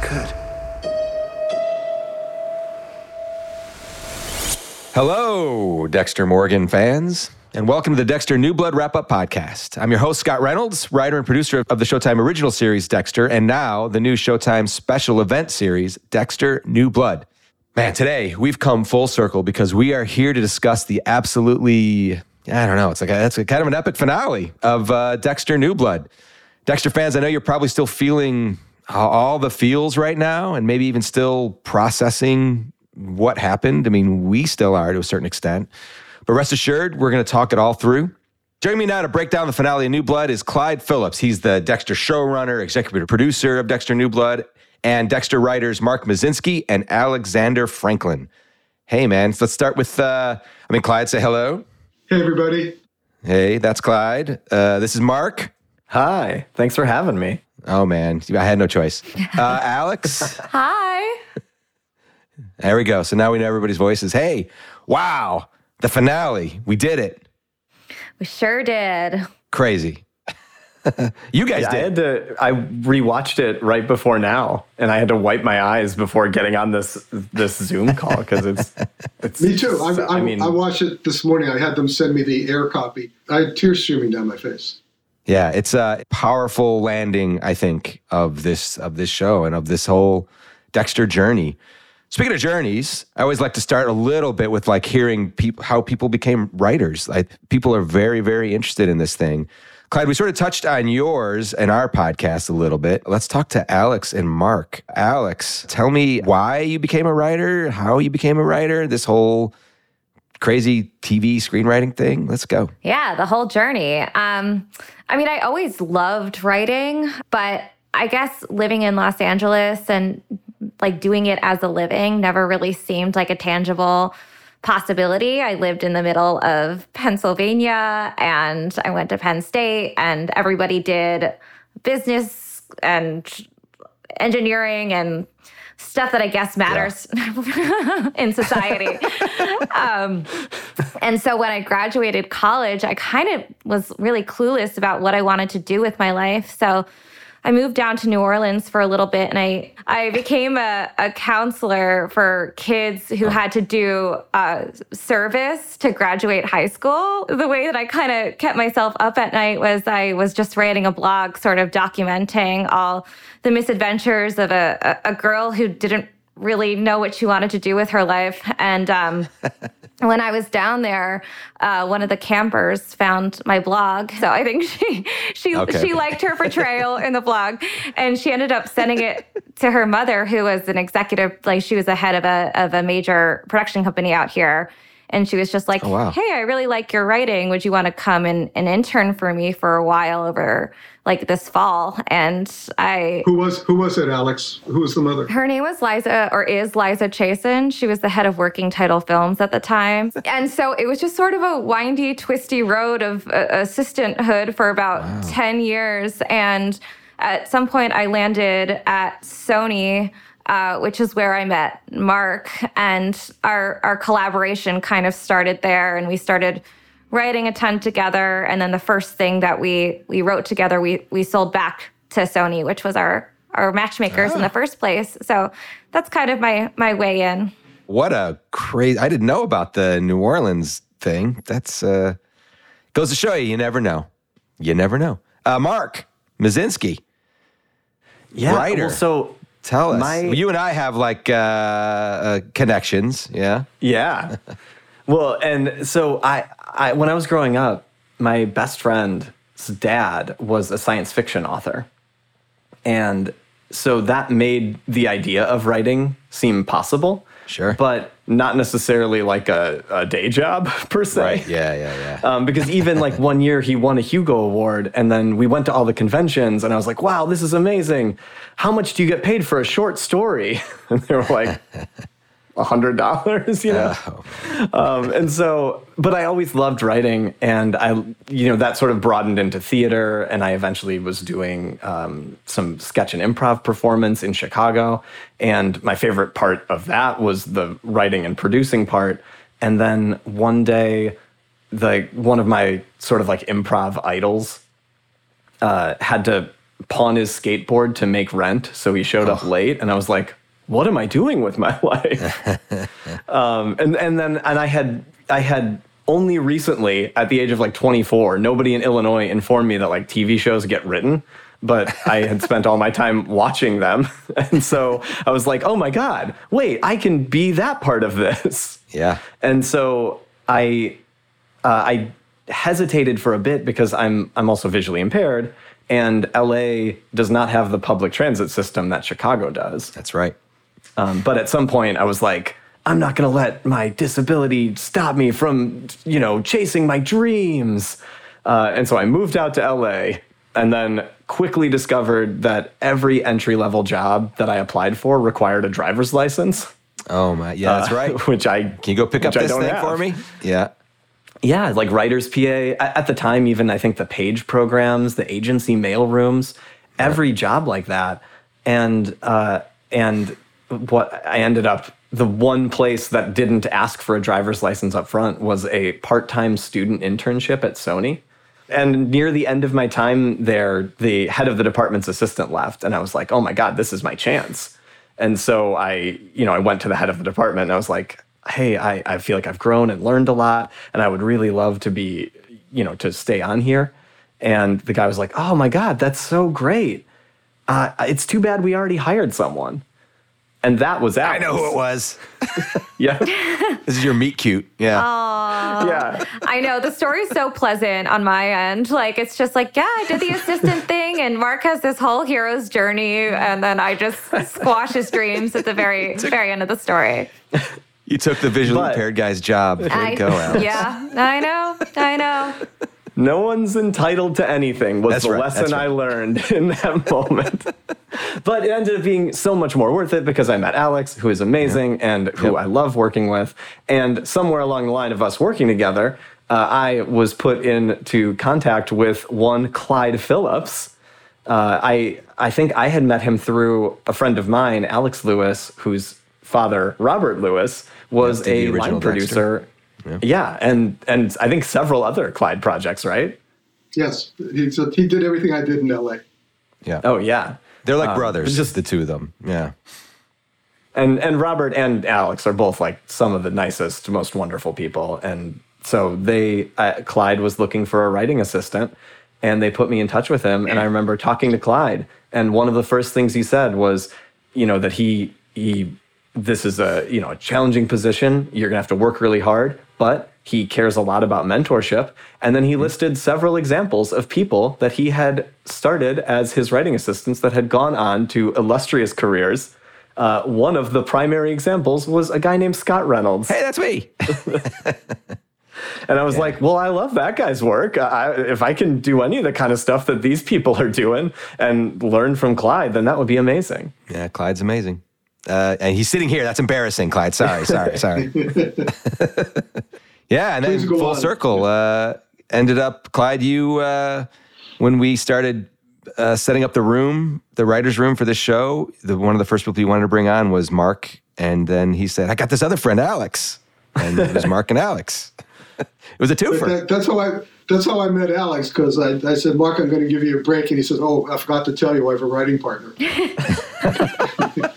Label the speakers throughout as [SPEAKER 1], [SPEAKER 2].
[SPEAKER 1] could.
[SPEAKER 2] Hello, Dexter Morgan fans, and welcome to the Dexter New Blood Wrap Up Podcast. I'm your host, Scott Reynolds, writer and producer of the Showtime original series Dexter, and now the new Showtime special event series, Dexter New Blood. Man, today we've come full circle because we are here to discuss the absolutely, I don't know, it's like a, it's a kind of an epic finale of uh, Dexter New Blood. Dexter fans, I know you're probably still feeling all the feels right now and maybe even still processing what happened. I mean, we still are to a certain extent. But rest assured, we're going to talk it all through. Joining me now to break down the finale of New Blood is Clyde Phillips. He's the Dexter showrunner, executive producer of Dexter New Blood, and Dexter writers Mark Muszynski and Alexandra Franklin. Hey, man, so let's start with, uh, I mean, Clyde, say hello.
[SPEAKER 3] Hey, everybody.
[SPEAKER 2] Hey, that's Clyde. Uh, this is Mark.
[SPEAKER 4] Hi, thanks for having me.
[SPEAKER 2] Oh, man, I had no choice. Uh, Alex.
[SPEAKER 5] Hi.
[SPEAKER 2] There we go. So now we know everybody's voices. Hey, wow, the finale. We did it.
[SPEAKER 5] We sure did.
[SPEAKER 2] Crazy. you guys
[SPEAKER 4] Yeah, I
[SPEAKER 2] did.
[SPEAKER 4] had to. I rewatched it right before now, and I had to wipe my eyes before getting on this this Zoom call because it's it's.
[SPEAKER 3] Me too. I, I,
[SPEAKER 4] I mean,
[SPEAKER 3] I watched it this morning. I had them send me the air copy. I had tears streaming down my face.
[SPEAKER 2] Yeah, it's a powerful landing, I think, of this of this show and of this whole Dexter journey. Speaking of journeys, I always like to start a little bit with like hearing peop- how people became writers. Like people are very, very interested in this thing. Clyde, we sort of touched on yours and our podcast a little bit. Let's talk to Alex and Mark. Alex, tell me why you became a writer, how you became a writer, this whole crazy TV screenwriting thing. Let's go.
[SPEAKER 5] Yeah, the whole journey. Um, I mean, I always loved writing, but I guess living in Los Angeles and like doing it as a living never really seemed like a tangible possibility. I lived in the middle of Pennsylvania and I went to Penn State and everybody did business and engineering and stuff that I guess matters in society. um, and so when I graduated college, I kind of was really clueless about what I wanted to do with my life. So I moved down to New Orleans for a little bit and I, I became a, a counselor for kids who had to do uh, service to graduate high school. The way that I kind of kept myself up at night was I was just writing a blog, sort of documenting all the misadventures of a, a, a girl who didn't really know what she wanted to do with her life. And um, when I was down there, uh, one of the campers found my blog. So I think she she
[SPEAKER 2] Okay.
[SPEAKER 5] she liked her portrayal in the blog, and she ended up sending it to her mother, who was an executive, like she was the head of a of a major production company out here. And she was just like,
[SPEAKER 2] Oh, wow.
[SPEAKER 5] "Hey, I really like your writing. Would you want to come and, and intern for me for a while over like this fall?" And I
[SPEAKER 3] Who was who was it, Alex? Who was the mother?
[SPEAKER 5] her name was Liza, or is Liza Chasin. She was the head of Working Title Films at the time. And so it was just sort of a windy, twisty road of uh, assistanthood for about 10 years. And at some point, I landed at Sony. Uh, which is where I met Mark, and our our collaboration kind of started there, and we started writing a ton together. And then the first thing that we we wrote together, we we sold back to Sony, which was our our matchmakers in the first place. So that's kind of my my way in.
[SPEAKER 2] What a crazy! I didn't know about the New Orleans thing. That's uh, goes to show you, you never know. You never know. Uh, Mark Muszynski,
[SPEAKER 4] yeah.
[SPEAKER 2] writer.
[SPEAKER 4] Well, so
[SPEAKER 2] tell us.
[SPEAKER 4] My-
[SPEAKER 2] you and I have like uh, uh, connections. Yeah.
[SPEAKER 4] yeah. well, and so I, I when I was growing up, my best friend's dad was a science fiction author, and so that made the idea of writing seem possible.
[SPEAKER 2] Sure.
[SPEAKER 4] But not necessarily like a, a day job per se.
[SPEAKER 2] Right. Yeah. Yeah. Yeah.
[SPEAKER 4] Um, because even like one year he won a Hugo Award, and then we went to all the conventions, and I was like, "Wow, this is amazing! How much do you get paid for a short story?" And they were like, "A hundred dollars," you know. Um, and so, but I always loved writing, and I, you know, that sort of broadened into theater, and I eventually was doing um, some sketch and improv performance in Chicago, and my favorite part of that was the writing and producing part. And then one day, the one of my sort of like improv idols uh, had to pawn his skateboard to make rent. So he showed up late, and I was like, "What am I doing with my life?" um, and and then and I had I had only recently, at the age of like 24, nobody in Illinois informed me that like TV shows get written. But I had spent all my time watching them. And so I was like, oh my God, wait, I can be that part of this.
[SPEAKER 2] Yeah.
[SPEAKER 4] And so I uh, I hesitated for a bit because I'm I'm also visually impaired, and LA does not have the public transit system that Chicago does.
[SPEAKER 2] That's right.
[SPEAKER 4] Um, but at some point, I was like, I'm not going to let my disability stop me from you know chasing my dreams. Uh, and so I moved out to LA, and then quickly discovered that every entry level job that I applied for required a driver's license.
[SPEAKER 2] Oh my, yeah, that's
[SPEAKER 4] uh,
[SPEAKER 2] right.
[SPEAKER 4] Which I
[SPEAKER 2] Can you go pick up this thing
[SPEAKER 4] have.
[SPEAKER 2] for me? Yeah.
[SPEAKER 4] Yeah, like writer's PA. At the time, even I think the page programs, the agency mail rooms, every job like that. And uh, and what I ended up the one place that didn't ask for a driver's license up front was a part-time student internship at Sony. And near the end of my time there, the head of the department's assistant left, and I was like, "Oh my god, this is my chance." And so I, you know, I went to the head of the department and I was like, hey, I, I feel like I've grown and learned a lot, and I would really love to be, you know, to stay on here. And the guy was like, oh my God, that's so great. Uh, it's too bad we already hired someone. And that was
[SPEAKER 2] that.
[SPEAKER 4] I
[SPEAKER 2] know who it was.
[SPEAKER 4] Yeah.
[SPEAKER 2] This is your meet cute. Yeah. Aww.
[SPEAKER 4] yeah.
[SPEAKER 5] I know the story's so pleasant on my end. Like it's just like, yeah, I did the assistant thing, and Mark has this whole hero's journey, and then I just squash his dreams at the very very end of the story.
[SPEAKER 2] you took the visually
[SPEAKER 4] But-
[SPEAKER 2] impaired guy's job. Way
[SPEAKER 5] I,
[SPEAKER 2] to go, Alex.
[SPEAKER 5] yeah, I know, I know.
[SPEAKER 4] No one's entitled to anything was
[SPEAKER 2] That's
[SPEAKER 4] the
[SPEAKER 2] right,
[SPEAKER 4] lesson
[SPEAKER 2] that's
[SPEAKER 4] I learned in that moment. but it ended up being so much more worth it because I met Alex, who is amazing and who
[SPEAKER 2] Yep.
[SPEAKER 4] I love working with. And somewhere along the line of us working together, uh, I was put into contact with one Clyde Phillips. Uh, I I think I had met him through a friend of mine, Alex Lewis, whose father, Robert Lewis, was a line producer. Yeah. and and I think several other Clyde projects, right?
[SPEAKER 3] Yes, he, so he did everything I did in LA.
[SPEAKER 2] Yeah.
[SPEAKER 4] Oh yeah.
[SPEAKER 2] They're like
[SPEAKER 4] Um,
[SPEAKER 2] brothers,
[SPEAKER 4] just-
[SPEAKER 2] just the two of them. Yeah.
[SPEAKER 4] And and Robert and Alex are both like some of the nicest, most wonderful people. And so they uh, Clyde was looking for a writing assistant and they put me in touch with him and I remember talking to Clyde and one of the first things he said was, you know, that he he this is a, you know, a challenging position. You're going to have to work really hard, but he cares a lot about mentorship. And then he listed several examples of people that he had started as his writing assistants that had gone on to illustrious careers. Uh, one of the primary examples was a guy named Scott Reynolds.
[SPEAKER 2] Hey, that's me.
[SPEAKER 4] And I was like, well, I love that guy's work. I, if I can do any of the kind of stuff that these people are doing and learn from Clyde, then that would be amazing.
[SPEAKER 2] yeah, Clyde's amazing. Uh, and he's sitting here. That's embarrassing, Clyde. Sorry, sorry, sorry. yeah, and then
[SPEAKER 3] Please go
[SPEAKER 2] full
[SPEAKER 3] on.
[SPEAKER 2] circle. Uh, ended up, Clyde, you, uh, when we started uh, setting up the room, the writer's room for this show, the, one of the first people you wanted to bring on was Mark. And then he said, I got this other friend, Alex. And it was Mark and Alex. it was a twofer.
[SPEAKER 3] That, that's how I that's how I met Alex because I, I said, Mark, I'm going to give you a break, and he says, Oh, I forgot to tell you, I have a writing partner.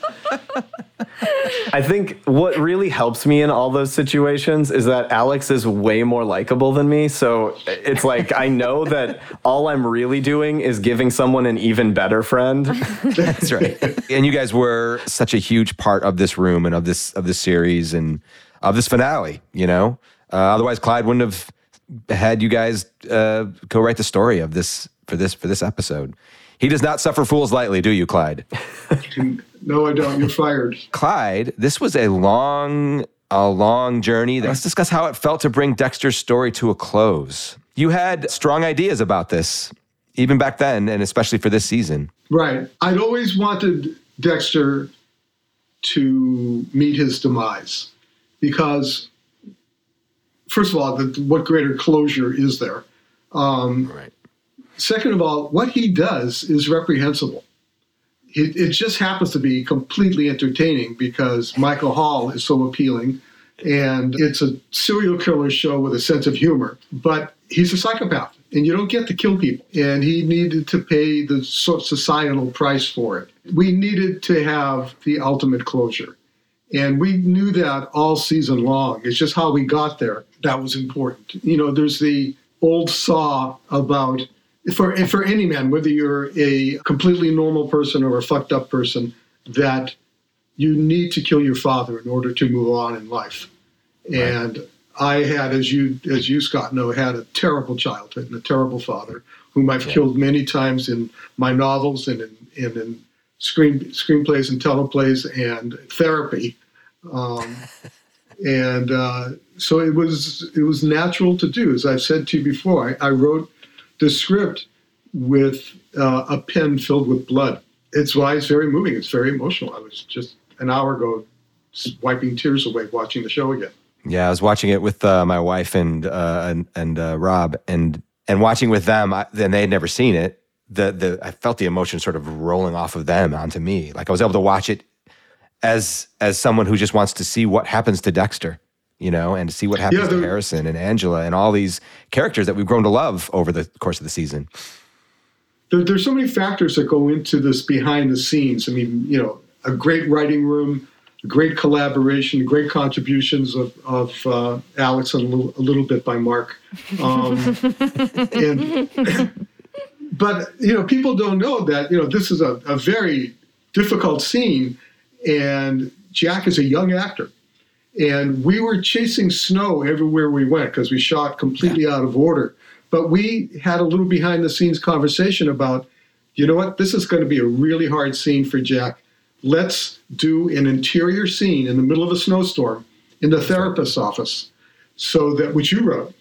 [SPEAKER 4] I think what really helps me in all those situations is that Alex is way more likable than me. So it's like I know that all I'm really doing is giving someone an even better friend.
[SPEAKER 2] That's right. and you guys were such a huge part of this room and of this of this series and of this finale. You know, uh, otherwise Clyde wouldn't have had you guys uh, co-write the story of this for this for this episode. He does not suffer fools lightly, do you, Clyde?
[SPEAKER 3] no, I don't. You're fired.
[SPEAKER 2] Clyde, this was a long, a long journey. Let's discuss how it felt to bring Dexter's story to a close. You had strong ideas about this, even back then, and especially for this season.
[SPEAKER 3] Right. I'd always wanted Dexter to meet his demise because, first of all, the, what greater closure is there? Um,
[SPEAKER 2] Right.
[SPEAKER 3] Second of all, what he does is reprehensible. It, it just happens to be completely entertaining because Michael Hall is so appealing and it's a serial killer show with a sense of humor. But he's a psychopath. and you don't get to kill people. And he needed to pay the societal price for it. We needed to have the ultimate closure. And we knew that all season long. It's just how we got there that was important. You know, there's the old saw about for for any man, whether you're a completely normal person or a fucked up person, that you need to kill your father in order to move on in life. Right. And I had, as you as you Scott know, had a terrible childhood and a terrible father whom I've yeah. killed many times in my novels and in, and in screen screenplays and teleplays and therapy. Um, and uh, so it was it was natural to do. As I've said to you before, I, I wrote the script with uh, a pen filled with blood. It's why it's very moving. It's very emotional. I was just an hour ago wiping tears away watching the show again.
[SPEAKER 2] Yeah, I was watching it with uh, my wife and uh, and, and uh, Rob, and and watching with them. I, and they had never seen it. The the I felt the emotion sort of rolling off of them onto me. Like I was able to watch it as as someone who just wants to see what happens to Dexter, you know, and to see what happens yeah, to Harrison and Angela and all these characters that we've grown to love over the course of the season.
[SPEAKER 3] There, there's so many factors that go into this behind the scenes. I mean, you know, a great writing room great collaboration, great contributions of, of uh, Alex and a little, a little, bit by Mark. Um, and, but you know, people don't know that you know this is a, a very difficult scene, and Jack is a young actor, and we were chasing snow everywhere we went because we shot completely yeah. out of order. But we had a little behind the scenes conversation about, you know what, this is going to be a really hard scene for Jack let's do an interior scene in the middle of a snowstorm in the therapist's office so that which you wrote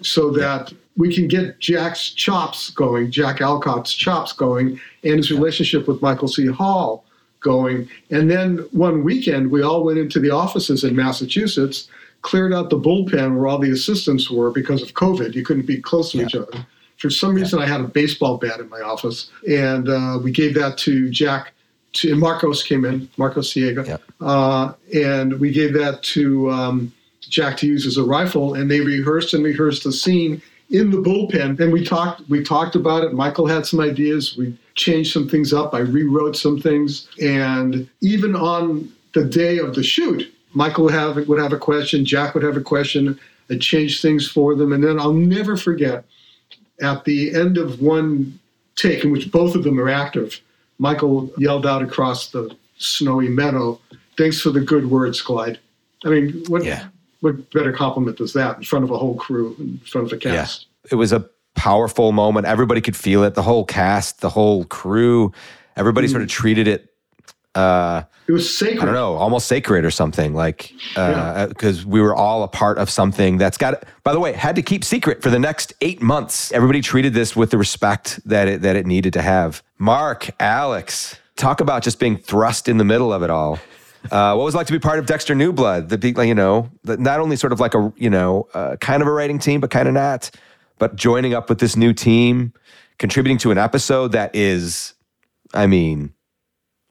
[SPEAKER 3] so that we can get jack's chops going jack alcott's chops going and his relationship with michael c hall going and then one weekend we all went into the offices in massachusetts cleared out the bullpen where all the assistants were because of covid you couldn't be close to yeah. each other for some reason yeah. i had a baseball bat in my office and uh, we gave that to jack to, and Marcos came in, Marcos Siega, yeah. uh, and we gave that to um, Jack to use as a rifle, and they rehearsed and rehearsed the scene in the bullpen. And we talked, we talked about it. Michael had some ideas. We changed some things up. I rewrote some things, and even on the day of the shoot, Michael would have would have a question, Jack would have a question. I changed things for them, and then I'll never forget at the end of one take in which both of them are active Michael yelled out across the snowy meadow, Thanks for the good words, Clyde. I mean, what, yeah. What better compliment does that in front of a whole crew, in front of a cast?
[SPEAKER 2] Yeah. It was a powerful moment. Everybody could feel it. The whole cast, the whole crew, everybody mm. sort of treated it uh,
[SPEAKER 3] it was sacred. I
[SPEAKER 2] don't know, almost sacred or something like because uh, yeah. we were all a part of something that's got. By the way, had to keep secret for the next eight months. Everybody treated this with the respect that it that it needed to have. Mark, Alex, talk about just being thrust in the middle of it all. Uh, what was it like to be part of Dexter New Blood? The you know, the, not only sort of like a you know, uh, kind of a writing team, but kind of not. But joining up with this new team, contributing to an episode that is, I mean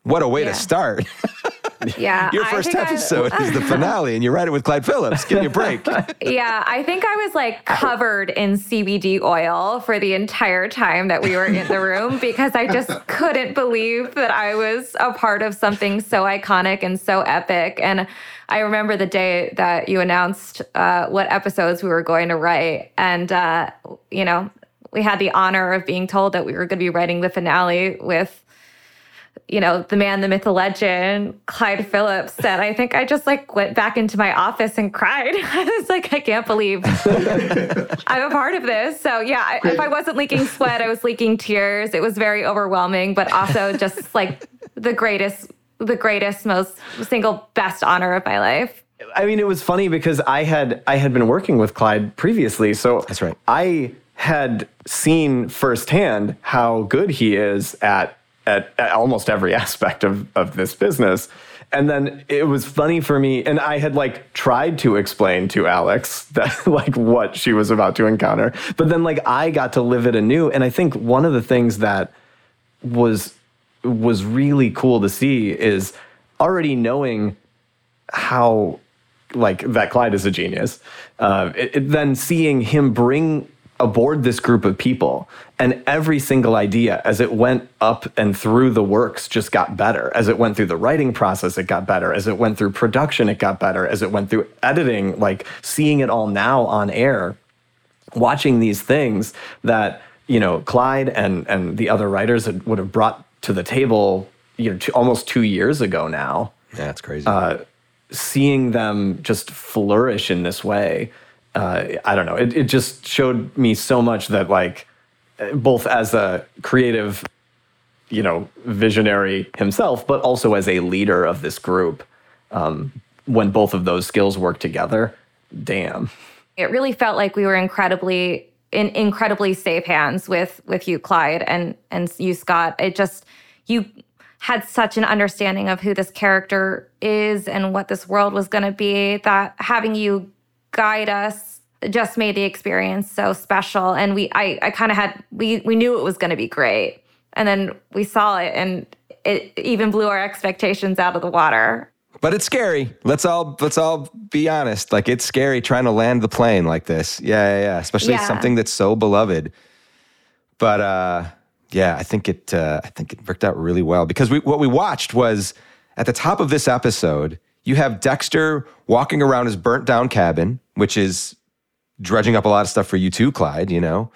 [SPEAKER 2] what a way yeah. to start.
[SPEAKER 5] Yeah.
[SPEAKER 2] Your first episode I, is the finale, and you write it with Clyde Phillips. Give me a break.
[SPEAKER 5] yeah. I think I was like covered in CBD oil for the entire time that we were in the room because I just couldn't believe that I was a part of something so iconic and so epic. And I remember the day that you announced uh, what episodes we were going to write. And, uh, you know, we had the honor of being told that we were going to be writing the finale with you know, the man, the myth, the legend, Clyde Phillips said, I think I just like went back into my office and cried. I was like, I can't believe I'm a part of this. So yeah, if I wasn't leaking sweat, I was leaking tears. It was very overwhelming, but also just like the greatest, the greatest, most single best honor of my life.
[SPEAKER 4] I mean, it was funny because I had I had been working with Clyde previously, so
[SPEAKER 2] that's right.
[SPEAKER 4] I had seen firsthand how good he is at at, at almost every aspect of, of this business. And then it was funny for me, and I had like tried to explain to Alex that like what she was about to encounter, but then like I got to live it anew. And I think one of the things that was was really cool to see is already knowing how like that Clyde is a genius. Uh, it, it, then seeing him bring aboard this group of people and every single idea as it went up and through the works just got better. As it went through the writing process it got better. As it went through production it got better. As it went through editing like seeing it all now on air watching these things that you know Clyde and and the other writers had, would have brought to the table you know almost two years ago now.
[SPEAKER 2] Yeah it's crazy.
[SPEAKER 4] Uh, seeing them just flourish in this way uh, I don't know. It, it just showed me so much that like both as a creative, you know, visionary himself, but also as a leader of this group. Um, when both of those skills work together, damn.
[SPEAKER 5] It really felt like we were incredibly in incredibly safe hands with with you, Clyde, and and you, Scott. It just you had such an understanding of who this character is and what this world was going to be that having you guide us just made the experience so special. And we i, I kind of had we we knew it was going to be great. And then we saw it and it even blew our expectations out of the water.
[SPEAKER 2] But it's scary. Let's all let's all be honest. Like it's scary trying to land the plane like this. Yeah yeah, yeah. especially yeah. something that's so beloved. But uh yeah i think it uh, i think it worked out really well. Because we what we watched was at the top of this episode you have Dexter walking around his burnt down cabin, which is dredging up a lot of stuff for you too, Clyde, you know?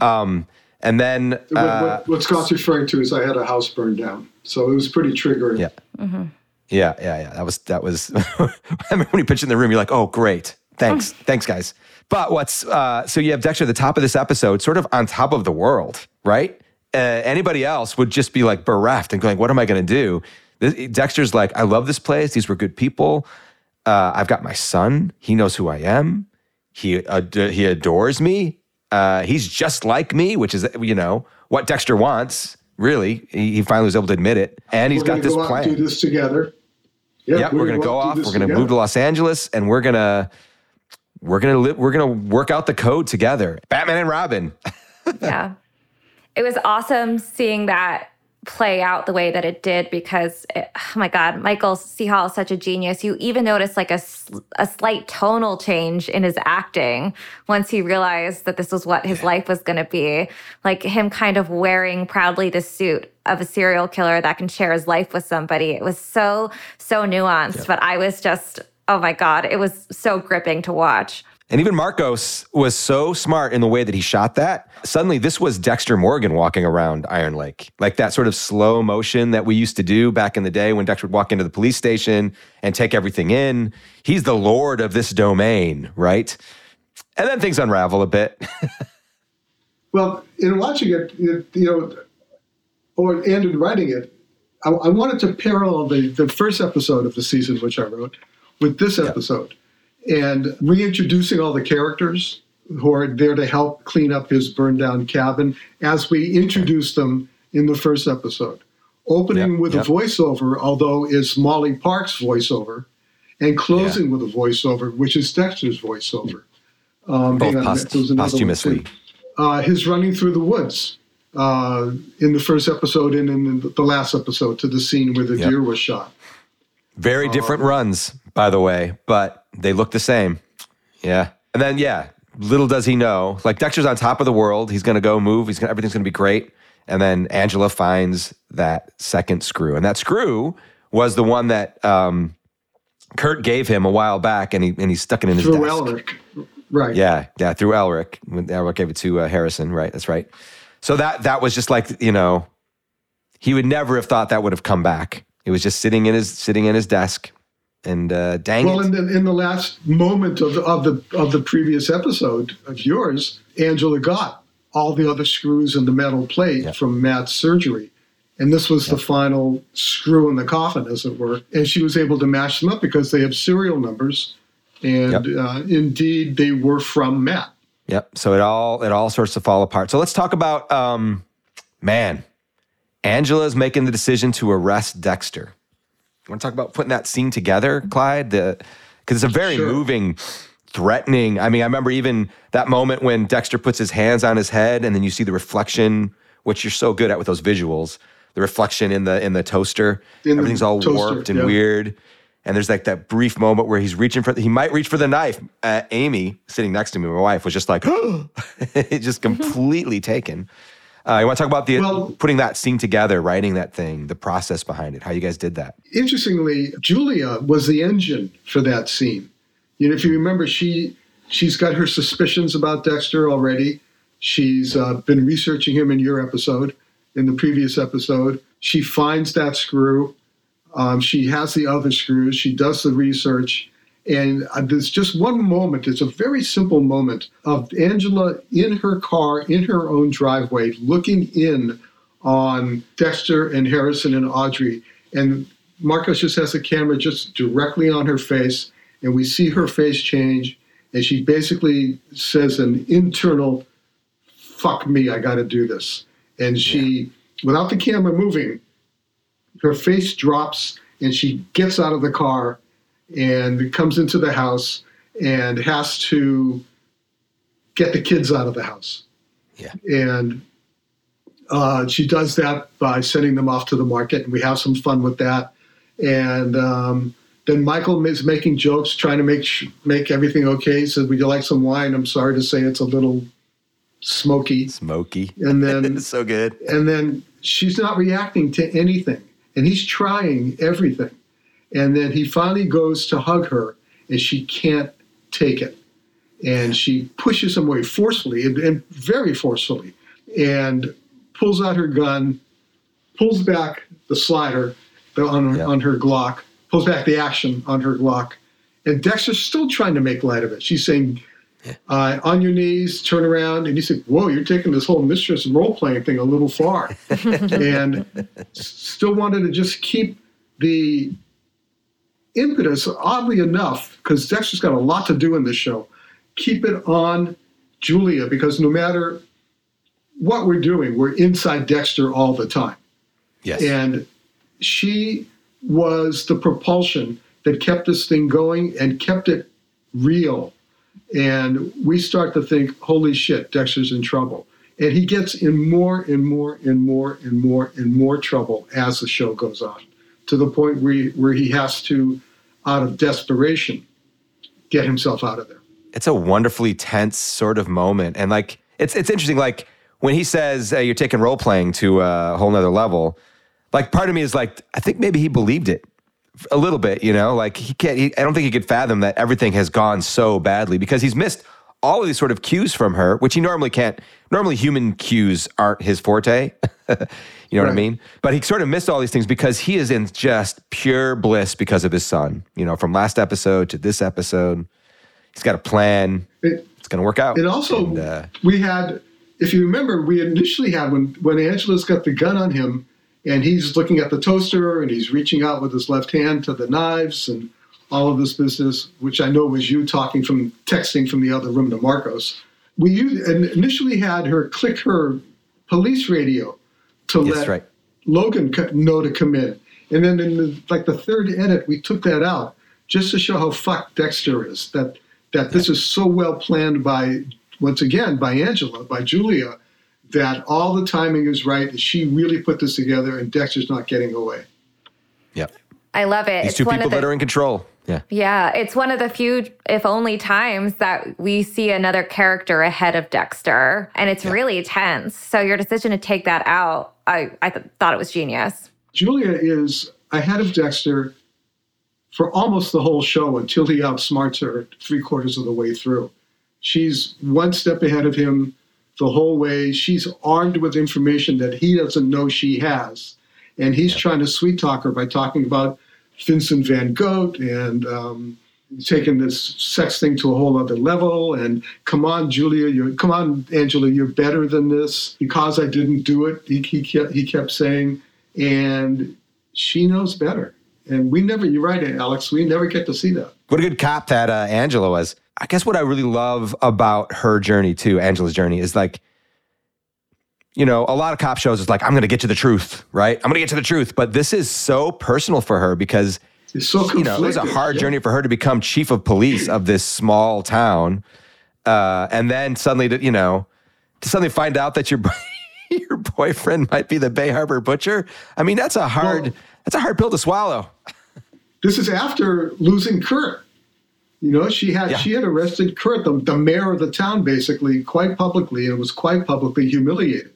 [SPEAKER 2] Um, and then. Uh,
[SPEAKER 3] what, what, what, Scott's referring to is I had a house burned down. So it was pretty triggering.
[SPEAKER 2] Yeah. Mm-hmm. Yeah, yeah, yeah. That was, that was, I remember when you pitched in the room, you're like, oh, great. Thanks. Thanks, guys. But what's, uh, so you have Dexter at the top of this episode, sort of on top of the world, right? Uh, anybody else would just be like bereft and going, what am I going to do? Dexter's like, I love this place. These were good people. Uh, I've got my son. He knows who I am. He ad- he adores me. Uh, he's just like me, which is you know what Dexter wants. Really, he, he finally was able to admit it, and he's
[SPEAKER 3] we're
[SPEAKER 2] got this
[SPEAKER 3] go
[SPEAKER 2] plan.
[SPEAKER 3] do this together.
[SPEAKER 2] Yep, yep we're, we're, gonna, go, off. We're gonna together. move to Los Angeles, and we're gonna we're gonna live. We're gonna work out the code together. Batman and Robin.
[SPEAKER 5] yeah, it was awesome seeing that play out the way that it did because it, oh my god michael c hall is such a genius. You even notice like a, a slight tonal change in his acting once he realized that this was what his life was going to be like him kind of wearing proudly the suit of a serial killer that can share his life with somebody. It was so so nuanced yep. but i was just oh my god it was so gripping to watch
[SPEAKER 2] and even Marcos was so smart in the way that he shot that. Suddenly, this was Dexter Morgan walking around Iron Lake, like that sort of slow motion that we used to do back in the day when Dexter would walk into the police station and take everything in. He's the lord of this domain, right? And then things unravel a bit.
[SPEAKER 3] well, in watching it, you know, or and in writing it, I, I wanted to parallel the, the first episode of the season, which I wrote, with this episode. Yeah and reintroducing all the characters who are there to help clean up his burned down cabin as we introduce them in the first episode. Opening yep, with yep. a voiceover, although is Molly Park's voiceover, and closing yeah. with a voiceover, which is Dexter's voiceover.
[SPEAKER 2] Um, Both post- posthumously.
[SPEAKER 3] Uh, his running through the woods uh, in the first episode and in the last episode to the scene where the yep. deer was shot.
[SPEAKER 2] Very different uh, runs, by the way, but they look the same. Yeah. And then, yeah, little does he know, like Dexter's on top of the world. He's going to go move. He's gonna, everything's going to be great. And then Angela finds that second screw. And that screw was the one that um, Kurt gave him a while back, and he and he stuck it in
[SPEAKER 3] his
[SPEAKER 2] through
[SPEAKER 3] desk. Elric, right?
[SPEAKER 2] Yeah, yeah, through Elric. When Elric gave it to uh, Harrison, right? That's right. So that that was just like you know, he would never have thought that would have come back. It was just sitting in his sitting in his desk, and uh, dang
[SPEAKER 3] well,
[SPEAKER 2] it.
[SPEAKER 3] in the, in the last moment of the, of the of the previous episode of yours, Angela got all the other screws in the metal plate from Matt's surgery. And this was the final screw in the coffin, as it were. And she was able to match them up because they have serial numbers. And yep. uh, indeed, they were from Matt.
[SPEAKER 2] Yep. So it all it all starts to fall apart. So let's talk about um, man. Angela's making the decision to arrest Dexter. You want to talk about putting that scene together, Clyde? The Because it's a very sure. moving, threatening. I mean, I remember even that moment when Dexter puts his hands on his head, and then you see the reflection, which you're so good at with those visuals. The reflection in the in the toaster, in everything's the all toaster, warped and yeah. weird. And there's like that brief moment where he's reaching for, he might reach for the knife. Uh, Amy, sitting next to me, my wife, was just like, just completely taken. Uh, you want to talk about the
[SPEAKER 3] Well-
[SPEAKER 2] putting that scene together, writing that thing, the process behind it, how you guys did that?
[SPEAKER 3] interestingly, Julia was the engine for that scene. You know, if you remember, she she's got her suspicions about Dexter already. She's uh, been researching him in your episode, in the previous episode. She finds that screw. Um, she has the other screws. She does the research. And uh, there's just one moment, it's a very simple moment of Angela in her car, in her own driveway, looking in on Dexter and Harrison and Audrey. And Marcos just has the camera just directly on her face, and we see her face change. And she basically says an internal, fuck me, I got to do this. And she, without the camera moving, her face drops and she gets out of the car and comes into the house and has to get the kids out of the house.
[SPEAKER 2] Yeah.
[SPEAKER 3] And uh, she does that by sending them off to the market, and we have some fun with that. And um, then Michael is making jokes, trying to make sh- make everything okay. He said, "Would you like some wine?" I'm sorry to say, it's a little smoky.
[SPEAKER 2] Smoky.
[SPEAKER 3] And then
[SPEAKER 2] so good.
[SPEAKER 3] and then she's not reacting to anything and he's trying everything and then he finally goes to hug her and she can't take it. And she pushes him away forcefully and, and very forcefully and pulls out her gun pulls back the slider on, her
[SPEAKER 2] Yeah.
[SPEAKER 3] on her glock pulls back the action on her glock. And dexter's still trying to make light of it. She's saying uh, on your knees, turn around, and you say, "Whoa, you're taking this whole mistress role playing thing a little far," and s- still wanted to just keep the impetus. Oddly enough, because Dexter's got a lot to do in this show, keep it on Julia because no matter what we're doing, we're inside Dexter all the time.
[SPEAKER 2] Yes.
[SPEAKER 3] And she was the propulsion that kept this thing going and kept it real. And we start to think, holy shit, Dexter's in trouble. And he gets in more and more and more and more and more trouble as the show goes on, to the point where he, where he has to, out of desperation, get himself out of there.
[SPEAKER 2] it's a wonderfully tense sort of moment. And like it's it's interesting like when he says uh, you're taking role playing to a whole nother level like part of me is like i think maybe he believed it a little bit you know? Like he can't he, i don't think he could fathom that everything has gone so badly because he's missed all of these sort of cues from her which he normally can't. Normally human cues aren't his forte you know what i mean but he sort of missed all these things because he is in just pure bliss because of his son you know from last episode to this episode he's got a plan
[SPEAKER 3] It,
[SPEAKER 2] it's going to work out.
[SPEAKER 3] And also,
[SPEAKER 2] And, uh,
[SPEAKER 3] we had, if you remember, we initially had when when Angela's got the gun on him, and he's looking at the toaster, and he's reaching out with his left hand to the knives, and all of this business, which I know was you talking from texting from the other room to Marcos. We used, and initially had her click her police radio to
[SPEAKER 2] yes,
[SPEAKER 3] let
[SPEAKER 2] right.
[SPEAKER 3] Logan know to come in. And then in the, like the third edit, we took that out just to show how fucked Dexter is. That that this is so well planned by once again by Angela, by Julia, that all the timing is right. That she really put this together, and Dexter's not getting away.
[SPEAKER 2] Yep.
[SPEAKER 5] I love it.
[SPEAKER 2] These
[SPEAKER 5] It's
[SPEAKER 2] two
[SPEAKER 5] one
[SPEAKER 2] people
[SPEAKER 5] of the,
[SPEAKER 2] that are in control. Yeah.
[SPEAKER 5] Yeah, it's one of the few, if only, times that we see another character ahead of Dexter, and it's really tense. So your decision to take that out, I I th- thought it was genius.
[SPEAKER 3] Julia is ahead of Dexter for almost the whole show until he outsmarts her three quarters of the way through. She's one step ahead of him the whole way. She's armed with information that he doesn't know she has. And he's trying to sweet talk her by talking about Vincent van Gogh and um, taking this sex thing to a whole other level. And come on, Julia, you're, come on, Angela, you're better than this. Because I didn't do it, he, he, kept, he kept saying. And she knows better. And we never, you're right, Alex, we never get to see that.
[SPEAKER 2] What a good cop that uh, Angela was. I guess what I really love about her journey too, Angela's journey, is like, you know, a lot of cop shows is like, I'm going to get to the truth, right? I'm going to get to the truth. But this is so personal for her because,
[SPEAKER 3] It's so
[SPEAKER 2] you know, it was a hard
[SPEAKER 3] yeah.
[SPEAKER 2] journey for her to become chief of police of this small town. Uh, and then suddenly, to, you know, to suddenly find out that your, your boyfriend might be the Bay Harbor butcher. I mean, that's a hard,
[SPEAKER 3] Well-
[SPEAKER 2] that's a hard pill to swallow.
[SPEAKER 3] this is after losing Kurt. You know, she had
[SPEAKER 2] Yeah.
[SPEAKER 3] she had arrested Kurt, the, the mayor of the town, basically, quite publicly, and was quite publicly humiliated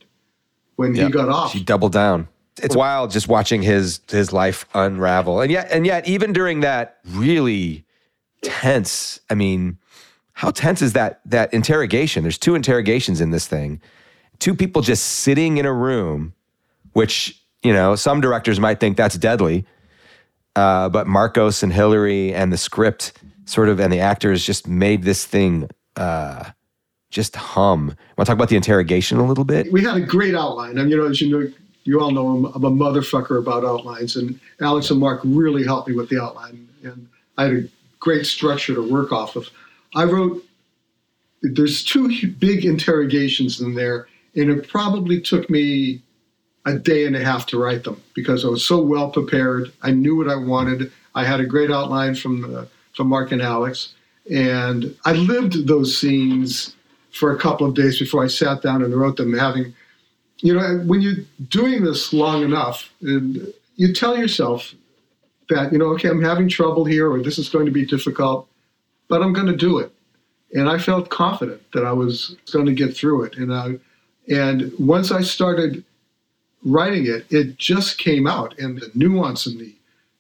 [SPEAKER 3] when he got off.
[SPEAKER 2] She doubled down. It's wild just watching his his life unravel. And yet and yet even during that really tense, I mean, how tense is that that interrogation? There's two interrogations in this thing. Two people just sitting in a room, which, you know, some directors might think that's deadly. Uh, but Marcos and Hillary and the script sort of and the actors just made this thing uh, just hum. Want to talk about the interrogation a little bit?
[SPEAKER 3] we had a great outline. I mean, you know, as you know, you all know I'm, I'm a motherfucker about outlines, and Alex and Mark really helped me with the outline, and I had a great structure to work off of. I wrote. There's two big interrogations in there, and it probably took me a day and a half to write them because I was so well prepared. I knew what I wanted. I had a great outline from uh, from Mark and Alex, and I lived those scenes for a couple of days before I sat down and wrote them. Having, you know, when you're doing this long enough, and you tell yourself that you know, okay, I'm having trouble here, or this is going to be difficult, but I'm going to do it. And I felt confident that I was going to get through it. And I, and once I started writing it, it just came out, and the nuance and the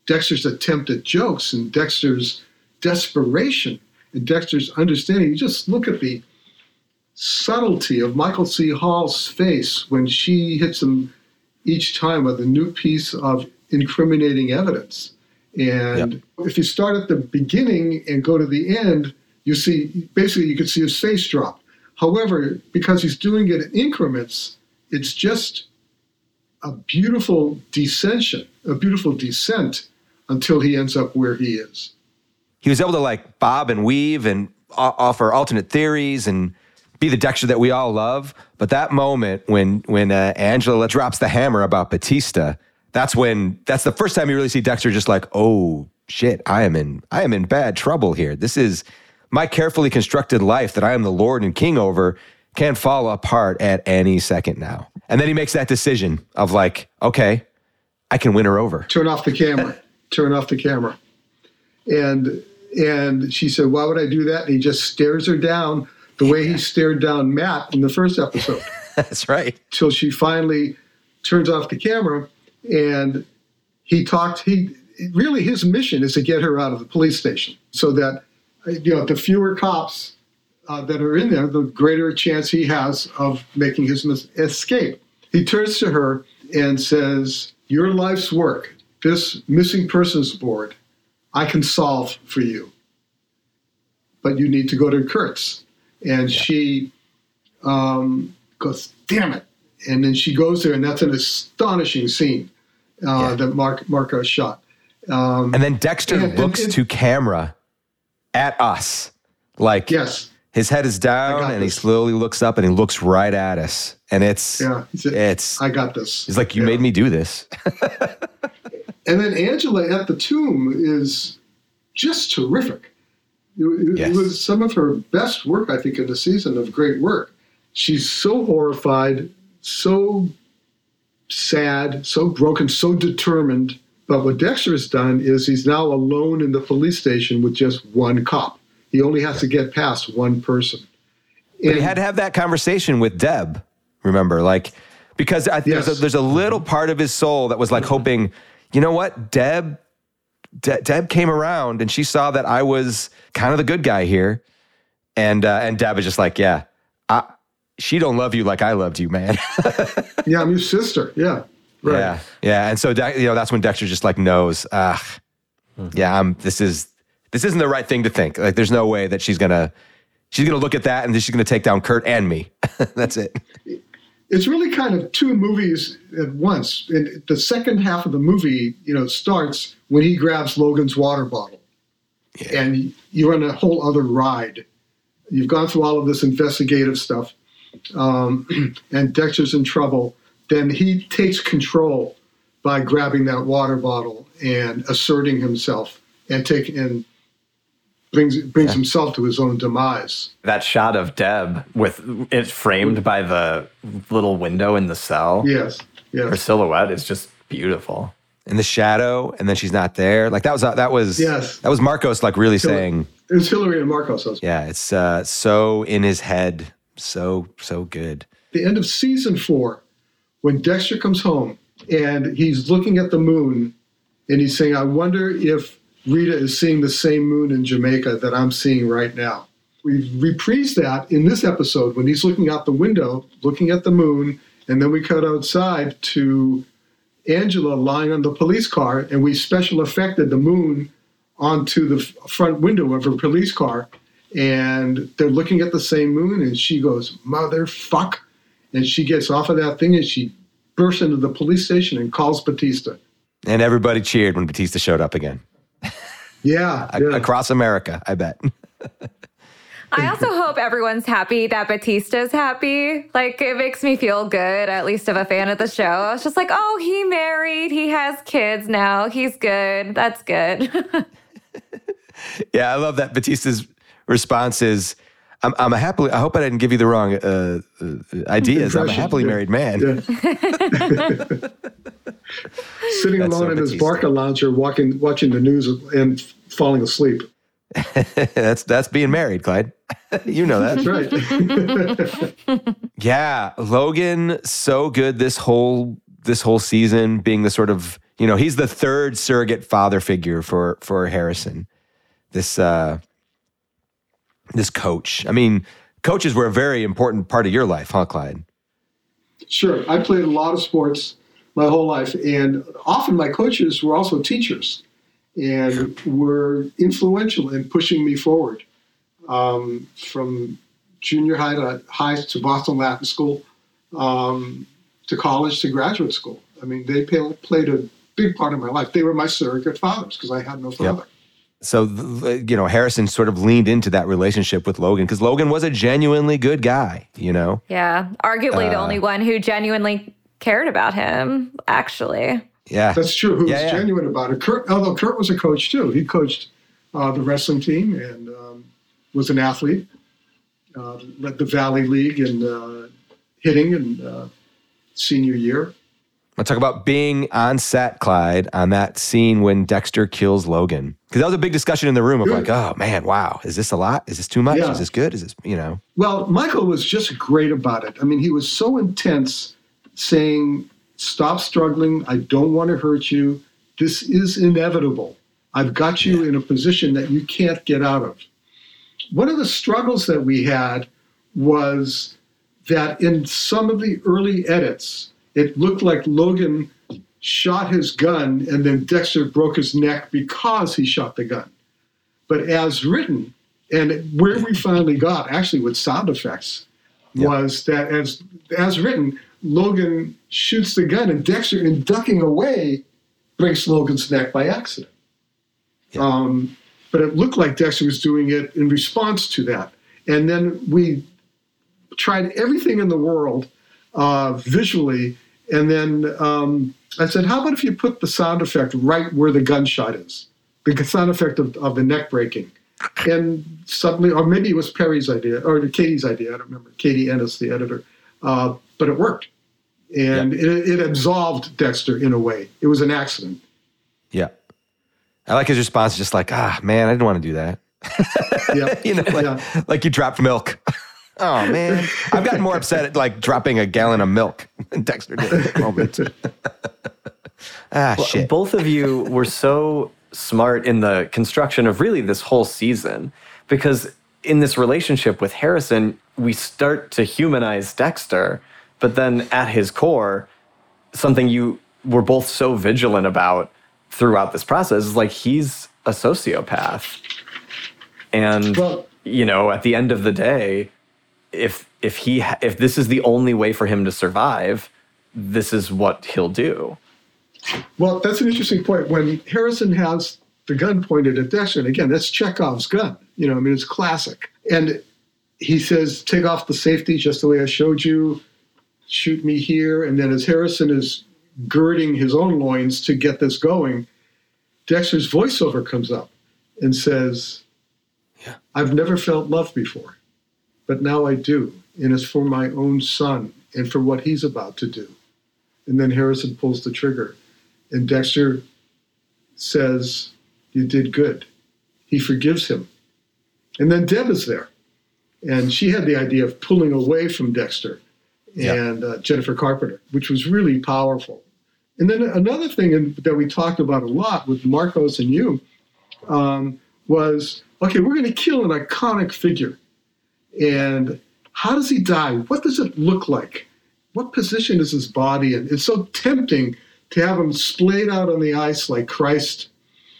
[SPEAKER 3] Dexter's attempt at jokes and Dexter's desperation and Dexter's understanding. You just look at the subtlety of Michael C. Hall's face when she hits him each time with a new piece of incriminating evidence. And if you start at the beginning and go to the end, you see basically you can see his face drop. However, because he's doing it in increments, it's just a beautiful descension, a beautiful descent until he ends up where he is.
[SPEAKER 2] he was able to like bob and weave and offer alternate theories and be the Dexter that we all love. But that moment when when uh, Angela drops the hammer about Batista, that's when that's the first time you really see Dexter just like, oh shit, I am in I am in bad trouble here. This is my carefully constructed life that I am the Lord and King over can fall apart at any second now. And then he makes that decision of like, okay, I can win her over.
[SPEAKER 3] turn off the camera turn off the camera and and she said why would i do that and he just stares her down the way he stared down matt in the first episode.
[SPEAKER 2] That's right.
[SPEAKER 3] till she finally turns off the camera and he talked he really his mission is to get her out of the police station so that you know the fewer cops uh, that are in there the greater chance he has of making his mis- escape. He turns to her and says your life's work this missing persons board i can solve for you but you need to go to kurtz and she um, goes damn it and then she goes there and that's an astonishing scene uh,
[SPEAKER 2] Yeah.
[SPEAKER 3] that mark marco shot um,
[SPEAKER 2] And then Dexter
[SPEAKER 3] Yeah, and-
[SPEAKER 2] looks
[SPEAKER 3] and-
[SPEAKER 2] to camera at us. Like
[SPEAKER 3] yes
[SPEAKER 2] his head is down and he slowly looks up and he looks right at us. And it's
[SPEAKER 3] yeah said,
[SPEAKER 2] it's
[SPEAKER 3] i got this
[SPEAKER 2] he's like, You
[SPEAKER 3] Yeah.
[SPEAKER 2] made me do this.
[SPEAKER 3] And then Angela at the tomb is just terrific. It, it was some of her best work, I think, in the season of great work. She's so horrified, so sad, so broken, so determined. But what Dexter has done is he's now alone in the police station with just one cop. He only has to get past one person.
[SPEAKER 2] But he had to have that conversation with Deb, remember? Like, because I, there's, a, there's a little part of his soul that was like mm-hmm. hoping, you know what? Deb, De- Deb came around and she saw that I was kind of the good guy here. And, uh, and Deb was just like, yeah, I, she don't love you like I loved you, man.
[SPEAKER 3] yeah, I'm your sister. Yeah. Right.
[SPEAKER 2] Yeah, yeah, and so De- you know that's when Dexter just like knows, ah, yeah, I'm. This is this isn't the right thing to think. Like, there's no way that she's gonna she's gonna look at that and then she's gonna take down Kurt and me. that's it.
[SPEAKER 3] It's really kind of two movies at once. And the second half of the movie, you know, starts when he grabs Logan's water bottle, and you're on a whole other ride. You've gone through all of this investigative stuff, um, and Dexter's in trouble. Then he takes control by grabbing that water bottle and asserting himself, and taking and brings brings himself to his own demise.
[SPEAKER 4] That shot of Deb with it framed by the little window in the cell.
[SPEAKER 3] Yes,
[SPEAKER 4] Her silhouette is just beautiful.
[SPEAKER 2] in the shadow, and then she's not there. Like that was that was
[SPEAKER 3] Yes.
[SPEAKER 2] that was Marcos like really saying,
[SPEAKER 3] It was Hillary and Marcos. husband.
[SPEAKER 2] yeah, it's uh, so in his head, so so good.
[SPEAKER 3] the end of season four, when Dexter comes home and he's looking at the moon and he's saying, I wonder if Rita is seeing the same moon in Jamaica that I'm seeing right now. We reprise that in this episode when he's looking out the window, looking at the moon, and then we cut outside to Angela lying on the police car, and we special affected the moon onto the front window of her police car. And they're looking at the same moon, and she goes, Motherfuck. And she gets off of that thing and she bursts into the police station and calls Batista.
[SPEAKER 2] And everybody cheered when Batista showed up again
[SPEAKER 3] Yeah.
[SPEAKER 2] A-
[SPEAKER 3] yeah.
[SPEAKER 2] across America. I bet.
[SPEAKER 5] I also hope everyone's happy that Batista's happy. Like, it makes me feel good, at least of a fan of the show. I was just like, oh, he married. He has kids now. He's good. That's good.
[SPEAKER 2] yeah, I love that Batista's response is. I'm, I'm a happily. I hope I didn't give you the wrong uh, uh, ideas. I'm a happily
[SPEAKER 3] yeah.
[SPEAKER 2] married man.
[SPEAKER 3] Yeah. Sitting
[SPEAKER 2] That's
[SPEAKER 3] alone
[SPEAKER 2] so
[SPEAKER 3] in his
[SPEAKER 2] Batista.
[SPEAKER 3] Barca lounger, walking, watching the news and falling asleep.
[SPEAKER 2] that's that's being married, Clyde. you know that.
[SPEAKER 3] That's right.
[SPEAKER 2] Yeah, Logan so good this whole this whole season being the sort of, you know, he's the third surrogate father figure for for Harrison. This uh this coach. I mean, coaches were a very important part of your life, huh, Clyde?
[SPEAKER 3] Sure. I played a lot of sports my whole life, and often my coaches were also teachers and were influential in pushing me forward um, from junior high to high to Boston Latin School um, to college to graduate school. I mean, they pay, played a big part of my life. They were my surrogate fathers because I had no father.
[SPEAKER 2] So, you know, Harrison sort of leaned into that relationship with Logan because Logan was a genuinely good guy, you know?
[SPEAKER 5] yeah. Arguably the
[SPEAKER 2] Uh.
[SPEAKER 5] only one who genuinely cared about him, actually.
[SPEAKER 2] Yeah.
[SPEAKER 3] That's true. Who was
[SPEAKER 2] Yeah, yeah.
[SPEAKER 3] genuine about it? Kurt, although Kurt was a coach too. He coached uh, the wrestling team and um, was an athlete. Uh, led the Valley League in uh, hitting in uh, senior year.
[SPEAKER 2] I'll talk about being on set, Clyde, on that scene when Dexter kills Logan. Because that was a big discussion in the room of
[SPEAKER 3] Good.
[SPEAKER 2] like, oh man, wow, is this a lot? Is this too much?
[SPEAKER 3] Yeah.
[SPEAKER 2] Is this good? Is this, you know?
[SPEAKER 3] Well, Michael was just great about it. I mean, he was so intense, saying, "Stop struggling. I don't want to hurt you. This is inevitable. I've got you in a position that you can't get out of." One of the struggles that we had was that in some of the early edits, it looked like Logan shot his gun and then Dexter broke his neck because he shot the gun. But as written, and where we finally got, actually with sound effects, was that as as written, Logan shoots the gun and Dexter, in ducking away, breaks Logan's neck by accident.
[SPEAKER 2] Yeah.
[SPEAKER 3] Um, but it looked like Dexter was doing it in response to that. And then we tried everything in the world uh, visually, and then um, I said, "How about if you put the sound effect right where the gunshot is, the sound effect of, of the neck breaking?" And suddenly, or maybe it was Perry's idea or Katie's idea. I don't remember. Katie Ennis, the editor, uh, but it worked, and it, it absolved Dexter in a way. It was an accident.
[SPEAKER 2] Yeah. I like his response, just like, ah, man, I didn't want to do that.
[SPEAKER 3] Yeah,
[SPEAKER 2] You know, like,
[SPEAKER 3] Yeah.
[SPEAKER 2] like you dropped milk. oh man, I've gotten more upset at like dropping a gallon of milk than Dexter did at that moment. ah, shit.
[SPEAKER 4] Both of you were so smart in the construction of really this whole season because in this relationship with Harrison, we start to humanize Dexter, but then at his core, something you were both so vigilant about throughout this process is like he's a sociopath. And
[SPEAKER 3] Well-
[SPEAKER 4] you know, at the end of the day, if if he if this is the only way for him to survive, this is what he'll do.
[SPEAKER 3] Well, that's an interesting point. When Harrison has the gun pointed at Dexter, and again, that's Chekhov's gun. You know, I mean, it's classic. And he says, "Take off the safety, just the way I showed you. Shoot me here." And then as Harrison is girding his own loins to get this going, Dexter's voiceover comes up and says,
[SPEAKER 2] Yeah.
[SPEAKER 3] "I've never felt love before, but now I do, and it's for my own son and for what he's about to do." And then Harrison pulls the trigger. And Dexter says, You did good. He forgives him. And then Deb is there. And she had the idea of pulling away from Dexter and uh, Jennifer Carpenter, which was really powerful. And then another thing in, that we talked about a lot with Marcos and you um, was okay, we're going to kill an iconic figure. And how does he die? What does it look like? What position is his body in? It's so tempting to have him splayed out on the ice like Christ,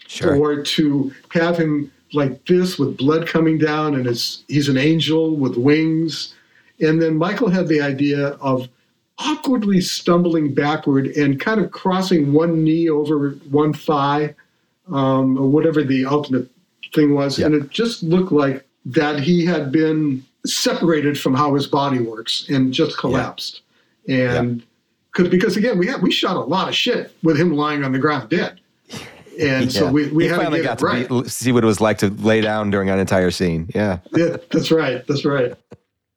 [SPEAKER 2] Sure.
[SPEAKER 3] or to have him like this with blood coming down and it's, he's an angel with wings. And then Michael had the idea of awkwardly stumbling backward and kind of crossing one knee over one thigh, um, or whatever the ultimate thing was. And it just looked like that he had been separated from how his body works and just collapsed. And cause, because again, we had, we shot a lot of shit with him lying on the ground dead. And so we, we
[SPEAKER 2] he
[SPEAKER 3] had to
[SPEAKER 2] finally
[SPEAKER 3] get
[SPEAKER 2] got to
[SPEAKER 3] right.
[SPEAKER 2] be, see what it was like to lay down during an entire scene. Yeah.
[SPEAKER 3] yeah, that's right. That's right.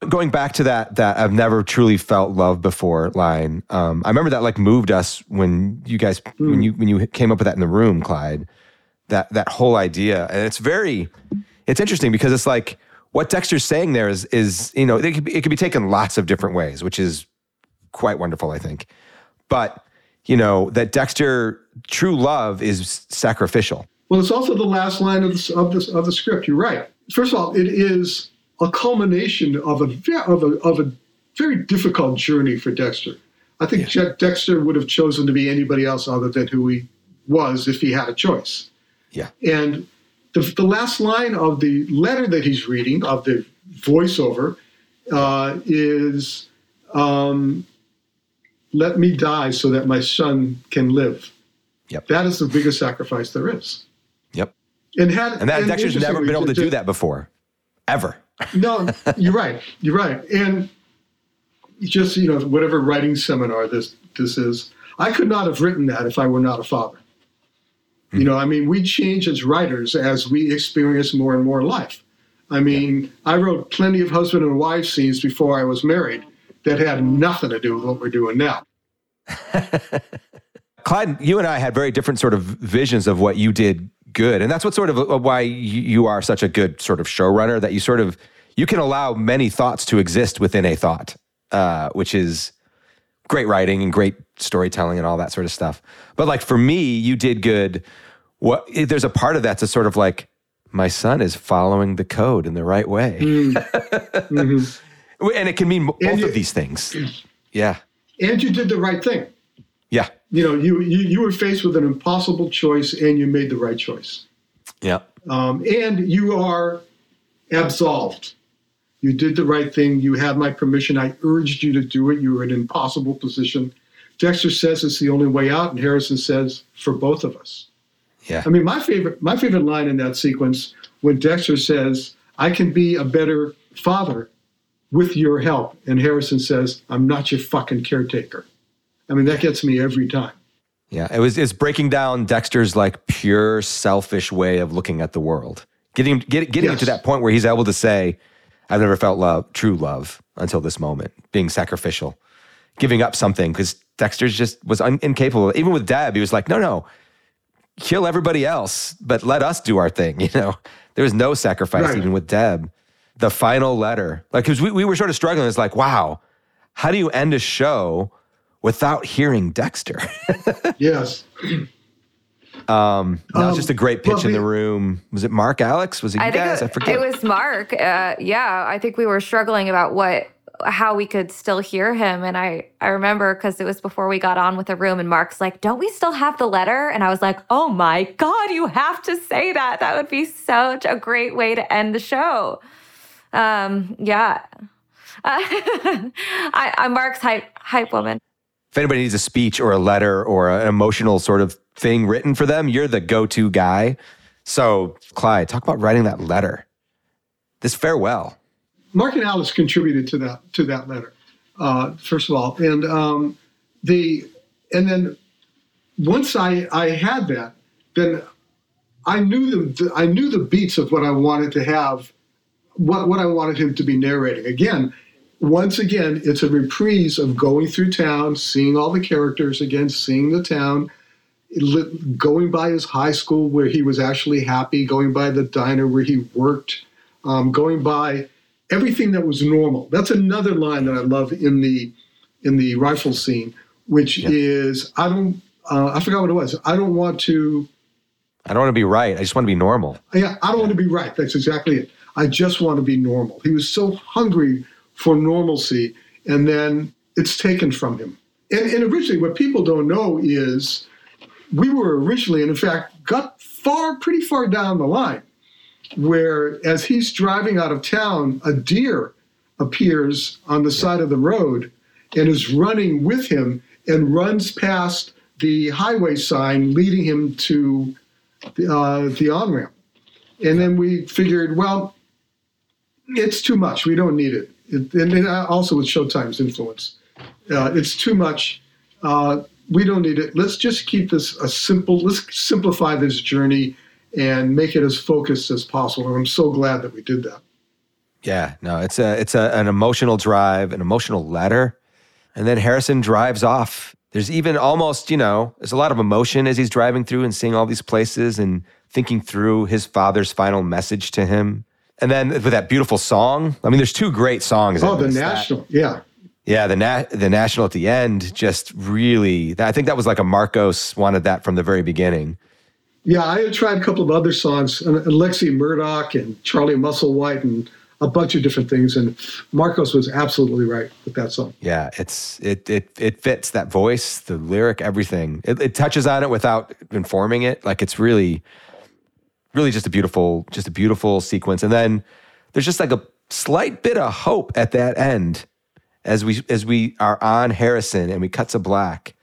[SPEAKER 2] Going back to that, that I've never truly felt love before line. Um, I remember that like moved us when you guys when you when you came up with that in the room, Clyde. That that whole idea, and it's very, it's interesting because it's like what Dexter's saying there is is you know it could be, it could be taken lots of different ways, which is quite wonderful, I think. But you know that Dexter true love is sacrificial.
[SPEAKER 3] Well, it's also the last line of the, of the, of the script. You're right. First of all, it is a culmination of a, of a, of a very difficult journey for Dexter. I think Je- Dexter would have chosen to be anybody else other than who he was if he had a choice.
[SPEAKER 2] Yeah.
[SPEAKER 3] And the, the last line of the letter that he's reading, of the voiceover, uh, is um, Let me die so that my son can live.
[SPEAKER 2] Yep.
[SPEAKER 3] That is the biggest sacrifice there is.
[SPEAKER 2] Yep.
[SPEAKER 3] And had
[SPEAKER 2] And that Dexter's never been able to
[SPEAKER 3] interestingly,
[SPEAKER 2] do that before, ever.
[SPEAKER 3] No, you're right. You're right. And just you know, whatever writing seminar this this is, I could not have written that if I were not a father.
[SPEAKER 2] Hmm.
[SPEAKER 3] You know, I mean, we change as writers as we experience more and more life. I mean, I wrote plenty of husband and wife scenes before I was married that had nothing to do with what we're doing now.
[SPEAKER 2] Clyde, you and I had very different sort of visions of what you did good, and that's what sort of uh, why you are such a good sort of showrunner. That you sort of you can allow many thoughts to exist within a thought, uh, which is great writing and great storytelling and all that sort of stuff. But like for me, you did good. What there's a part of that's a sort of like my son is following the code in the right way,
[SPEAKER 3] Mhm.
[SPEAKER 2] and it can mean both
[SPEAKER 3] you-
[SPEAKER 2] of these things. Yeah,
[SPEAKER 3] And you did the right thing.
[SPEAKER 2] yeah,
[SPEAKER 3] You know, you, you you were faced with an impossible choice, and you made the right choice.
[SPEAKER 2] yeah.
[SPEAKER 3] um, and you are absolved. You did the right thing. You had my permission. I urged you to do it. You were in an impossible position. Dexter says it's the only way out, and Harrison says for both of us.
[SPEAKER 2] Yeah.
[SPEAKER 3] I mean, my favorite my favorite line in that sequence when Dexter says, "I can be a better father with your help," and Harrison says, "I'm not your fucking caretaker." I mean, that gets me every time.
[SPEAKER 2] Yeah, it was it's breaking down Dexter's like pure selfish way of looking at the world. Getting get, getting him to that point where he's able to say, I've never felt love, true love until this moment, being sacrificial, giving up something because Dexter's just was un- incapable. Even with Deb, he was like, no, no, kill everybody else, but let us do our thing. You know, there was no sacrifice
[SPEAKER 3] Right.
[SPEAKER 2] even with Deb. The final letter, like, because we, we were sort of struggling. It's like, wow, how do you end a show without hearing Dexter?
[SPEAKER 3] Yes.
[SPEAKER 2] Um, that was
[SPEAKER 3] Um,
[SPEAKER 2] just a great pitch
[SPEAKER 3] well,
[SPEAKER 2] in the room. Was it Mark Alex? Was it you
[SPEAKER 5] I think
[SPEAKER 2] guys?
[SPEAKER 5] it,
[SPEAKER 2] I forget.
[SPEAKER 5] it was Mark. Uh, yeah, I think we were struggling about what how we could still hear him and I I remember cuz it was before we got on with the room and Mark's like, "Don't we still have the letter?" And I was like, "Oh my god, you have to say that. That would be such a great way to end the show." Um, yeah. Uh, I, I'm Mark's hype hype woman.
[SPEAKER 2] if anybody needs a speech or a letter or an emotional sort of thing written for them, you're the go-to guy. So, Clyde, talk about writing that letter. This farewell.
[SPEAKER 3] Mark and Alice contributed to that to that letter, uh, first of all, and um, the and then once I I had that, then I knew the I knew the beats of what I wanted to have, what what I wanted him to be narrating. Again, once again, it's a reprise of going through town, seeing all the characters again, seeing the town, going by his high school where he was actually happy, going by the diner where he worked, um, going by everything that was normal. That's another line that I love in the in the rifle scene, which yeah. is I don't uh, I forgot what it was. I don't want to.
[SPEAKER 2] I don't want to be right. I just want to be normal.
[SPEAKER 3] Yeah, I don't yeah. want to be right. That's exactly it. I just want to be normal. He was so hungry for normalcy, and then it's taken from him. And, and originally, what people don't know is we were originally, and in fact, got far, pretty far down the line, where as he's driving out of town, a deer appears on the side of the road and is running with him and runs past the highway sign leading him to uh, the on ramp. And then we figured, well, it's too much. We don't need it. it and also with Showtime's influence, uh, it's too much. Uh, we don't need it. Let's just keep this a simple. Let's simplify this journey and make it as focused as possible. And I'm so glad that we did that.
[SPEAKER 2] Yeah, no, it's a it's a, an emotional drive, an emotional letter, and then Harrison drives off. There's even almost, you know, there's a lot of emotion as he's driving through and seeing all these places and thinking through his father's final message to him. And then with that beautiful song, I mean, there's two great songs.
[SPEAKER 3] Oh, the national, that, yeah,
[SPEAKER 2] yeah, the na- the national at the end just really. I think that was like a Marcos wanted that from the very beginning.
[SPEAKER 3] Yeah, I had tried a couple of other songs, and Alexi Murdoch and Charlie Musselwhite and a bunch of different things, and Marcos was absolutely right with that song.
[SPEAKER 2] Yeah, it's it it it fits that voice, the lyric, everything. It, it touches on it without informing it. Like it's really, really just a beautiful, just a beautiful sequence. And then there's just like a slight bit of hope at that end as we as we are on Harrison and we cut to black.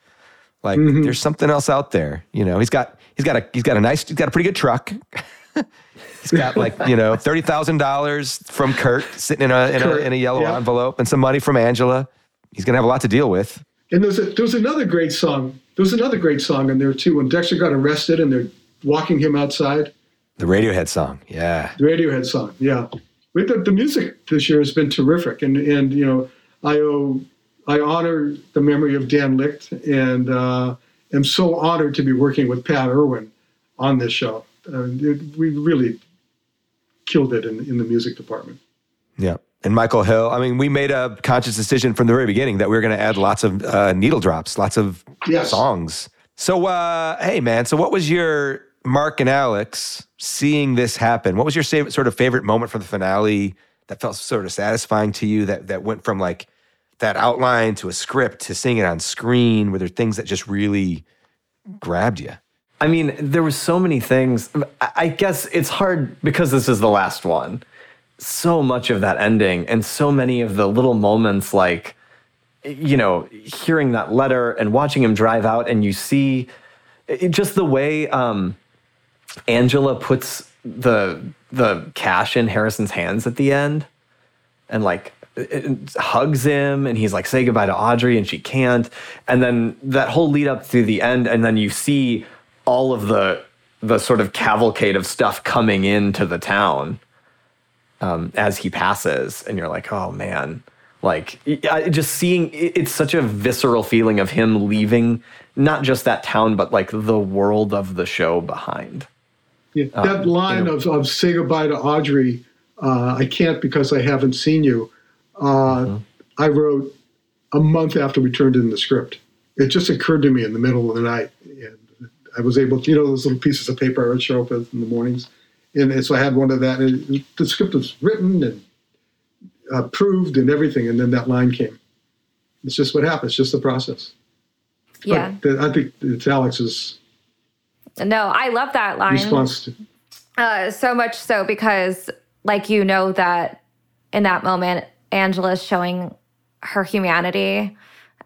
[SPEAKER 2] Like mm-hmm. there's something else out there. You know, he's got he's got a he's got a nice he's got a pretty good truck. he's got like you know thirty thousand dollars from Kurt sitting in a in, a, in a, yellow yeah. envelope and some money from Angela. He's gonna have a lot to deal with.
[SPEAKER 3] And there's a, there's another great song. There's another great song in there too. When Dexter got arrested and they're walking him outside.
[SPEAKER 2] The Radiohead song, yeah.
[SPEAKER 3] The Radiohead song, yeah. With the, the music this year has been terrific, and and you know I owe, I honor the memory of Dan Licht and uh, am so honored to be working with Pat Irwin on this show. Uh, it, we really killed it in, in the music department.
[SPEAKER 2] Yeah. And Michael Hill, I mean, we made a conscious decision from the very beginning that we were going to add lots of uh, needle drops, lots of yes. songs. So, uh, hey, man, so what was your Mark and Alex seeing this happen? What was your sort of favorite moment from the finale that felt sort of satisfying to you that, that went from like that outline to a script to seeing it on screen? Were there things that just really grabbed you?
[SPEAKER 4] I mean, there were so many things. I guess it's hard because this is the last one. So much of that ending and so many of the little moments, like, you know, hearing that letter and watching him drive out, and you see it, just the way um, Angela puts the the cash in Harrison's hands at the end, and like hugs him and he's like say goodbye to audrey and she can't. And then that whole lead up to the end and then you see all of the the sort of cavalcade of stuff coming into the town um, as he passes and you're like oh man. Like just seeing it's such a visceral feeling of him leaving not just that town but like the world of the show behind.
[SPEAKER 3] Yeah, that um, line you know, of, of say goodbye to audrey uh, i can't because i haven't seen you mm-hmm. I wrote a month after we turned in the script. It just occurred to me in the middle of the night, and I was able to, you know, those little pieces of paper I would show up with in the mornings, and, so I had one of that. And the script was written and approved and everything, and then that line came. It's just what happens. Just the process.
[SPEAKER 5] Yeah,
[SPEAKER 3] but I think it's Alex's.
[SPEAKER 5] No, I love that line.
[SPEAKER 3] Response to.
[SPEAKER 5] Uh, so much so because, like, you know that in that moment, Angela's showing her humanity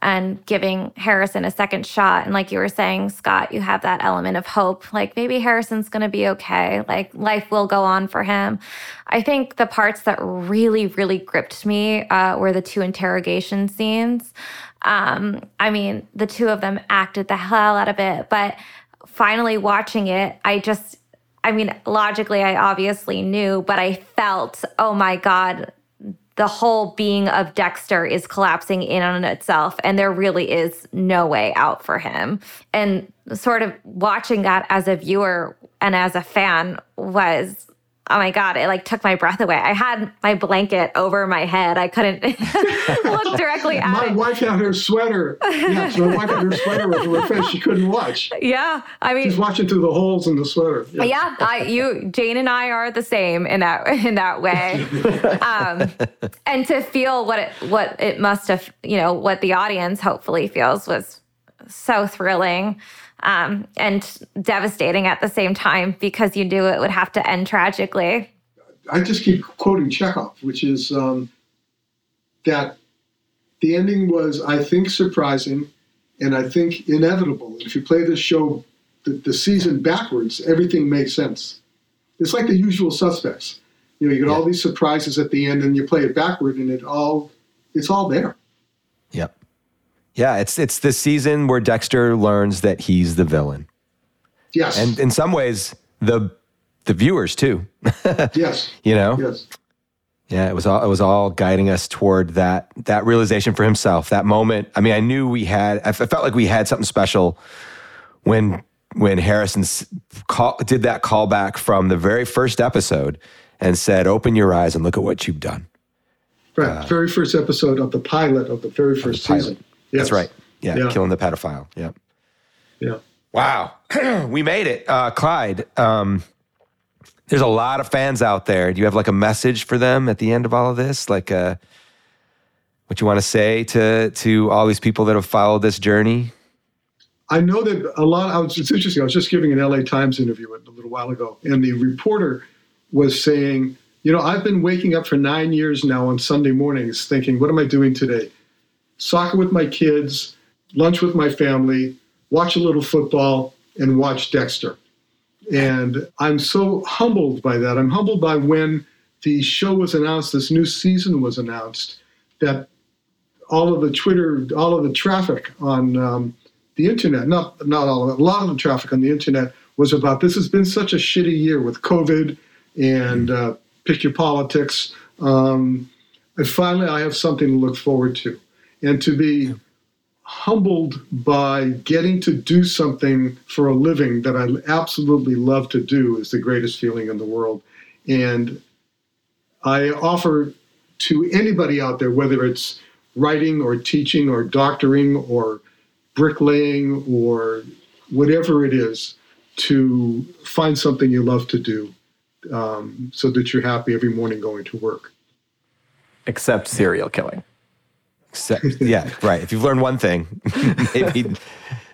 [SPEAKER 5] and giving Harrison a second shot. And like you were saying, Scott, you have that element of hope. Like maybe Harrison's going to be okay. Like life will go on for him. I think the parts that really, really gripped me uh, were the two interrogation scenes. Um, I mean, the two of them acted the hell out of it. But finally watching it, I just, I mean, logically, I obviously knew, but I felt, oh my God, the whole being of Dexter is collapsing in on itself and there really is no way out for him. And sort of watching that as a viewer and as a fan was oh my god it like took my breath away. I had my blanket over my head. I couldn't look directly at
[SPEAKER 3] my
[SPEAKER 5] it.
[SPEAKER 3] wife had her sweater. Yes my wife had her sweater with her face. She couldn't watch.
[SPEAKER 5] Yeah i mean
[SPEAKER 3] she's watching through the holes in the sweater.
[SPEAKER 5] Yeah, yeah I, you jane and i are the same in that in that way. Um, and to feel what it what it must have you know what the audience hopefully feels was so thrilling um, and devastating at the same time because you knew it would have to end tragically.
[SPEAKER 3] I just keep quoting Chekhov, which is um, that the ending was, I think, surprising and I think inevitable. If you play this show, the, the season backwards, everything makes sense. It's like the usual suspects. You know, you get yeah. all these surprises at the end, and you play it backward, and it all it's all there.
[SPEAKER 2] Yep. Yeah, it's it's the season where Dexter learns that he's the villain.
[SPEAKER 3] Yes.
[SPEAKER 2] And in some ways, the the viewers too.
[SPEAKER 3] yes.
[SPEAKER 2] You know?
[SPEAKER 3] Yes.
[SPEAKER 2] Yeah, it was all it was all guiding us toward that that realization for himself. That moment. I mean, I knew we had. I felt like we had something special when when Harrison call, did that callback from the very first episode and said, "Open your eyes and look at what you've done."
[SPEAKER 3] Right, uh, very first episode of the pilot of the very first the season.
[SPEAKER 2] Yes. That's right. Yeah, yeah, killing the pedophile. Yeah.
[SPEAKER 3] Yeah.
[SPEAKER 2] Wow, we made it, uh, Clyde. Um, there's a lot of fans out there. Do you have like a message for them at the end of all of this? Like, uh, what you want to say to to all these people that have followed this journey?
[SPEAKER 3] I know that a lot. I was, it's interesting. I was just giving an LA Times interview a little while ago, and the reporter was saying, "You know, I've been waking up for nine years now on Sunday mornings, thinking, what am I doing today? Soccer with my kids, lunch with my family, watch a little football, and watch Dexter. And I'm so humbled by that. I'm humbled by when the show was announced, this new season was announced, that all of the Twitter, all of the traffic on um, the internet, not not all of it, a lot of the traffic on the internet was about this has been such a shitty year with COVID and uh, pick your politics. Um, and finally, I have something to look forward to and to be humbled by getting to do something for a living that I absolutely love to do is the greatest feeling in the world. And I offer to anybody out there, whether it's writing or teaching or doctoring or bricklaying or whatever it is, to find something you love to do um, so that you're happy every morning going to work.
[SPEAKER 4] Except serial killing.
[SPEAKER 2] Except, yeah, right. If you've learned one thing, maybe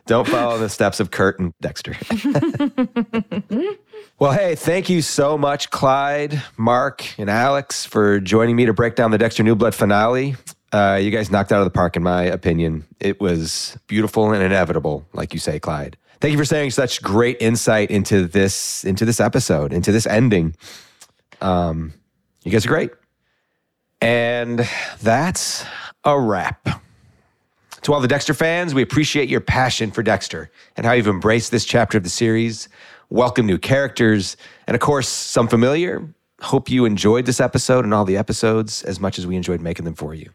[SPEAKER 2] don't follow the steps of Kurt and Dexter. well, hey, thank you so much, Clyde, Mark, and Alex, for joining me to break down the Dexter New Blood finale. Uh, you guys knocked out of the park, in my opinion. It was beautiful and inevitable, like you say, Clyde. Thank you for sharing such great insight into this, into this episode, into this ending. Um, you guys are great. And that's a wrap. To all the Dexter fans, we appreciate your passion for Dexter and how you've embraced this chapter of the series, welcome new characters, and of course, some familiar. Hope you enjoyed this episode and all the episodes as much as we enjoyed making them for you.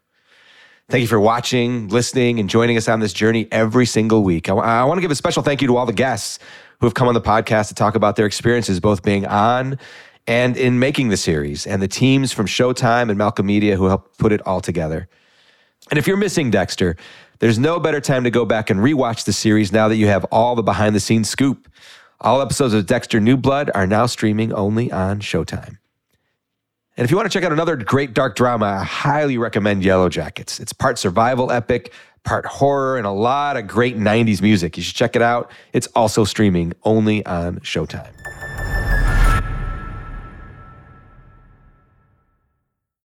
[SPEAKER 2] Thank you for watching, listening, and joining us on this journey every single week. I, want to give a special thank you to all the guests who have come on the podcast to talk about their experiences, both being on and in making the series, and the teams from Showtime and Malcolm Media who helped put it all together. And if you're missing Dexter, there's no better time to go back and rewatch the series now that you have all the behind the scenes scoop. All episodes of Dexter New Blood are now streaming only on Showtime. And if you want to check out another great dark drama, I highly recommend Yellowjackets. It's part survival epic, part horror, and a lot of great 90s music. You should check it out. It's also streaming only on Showtime.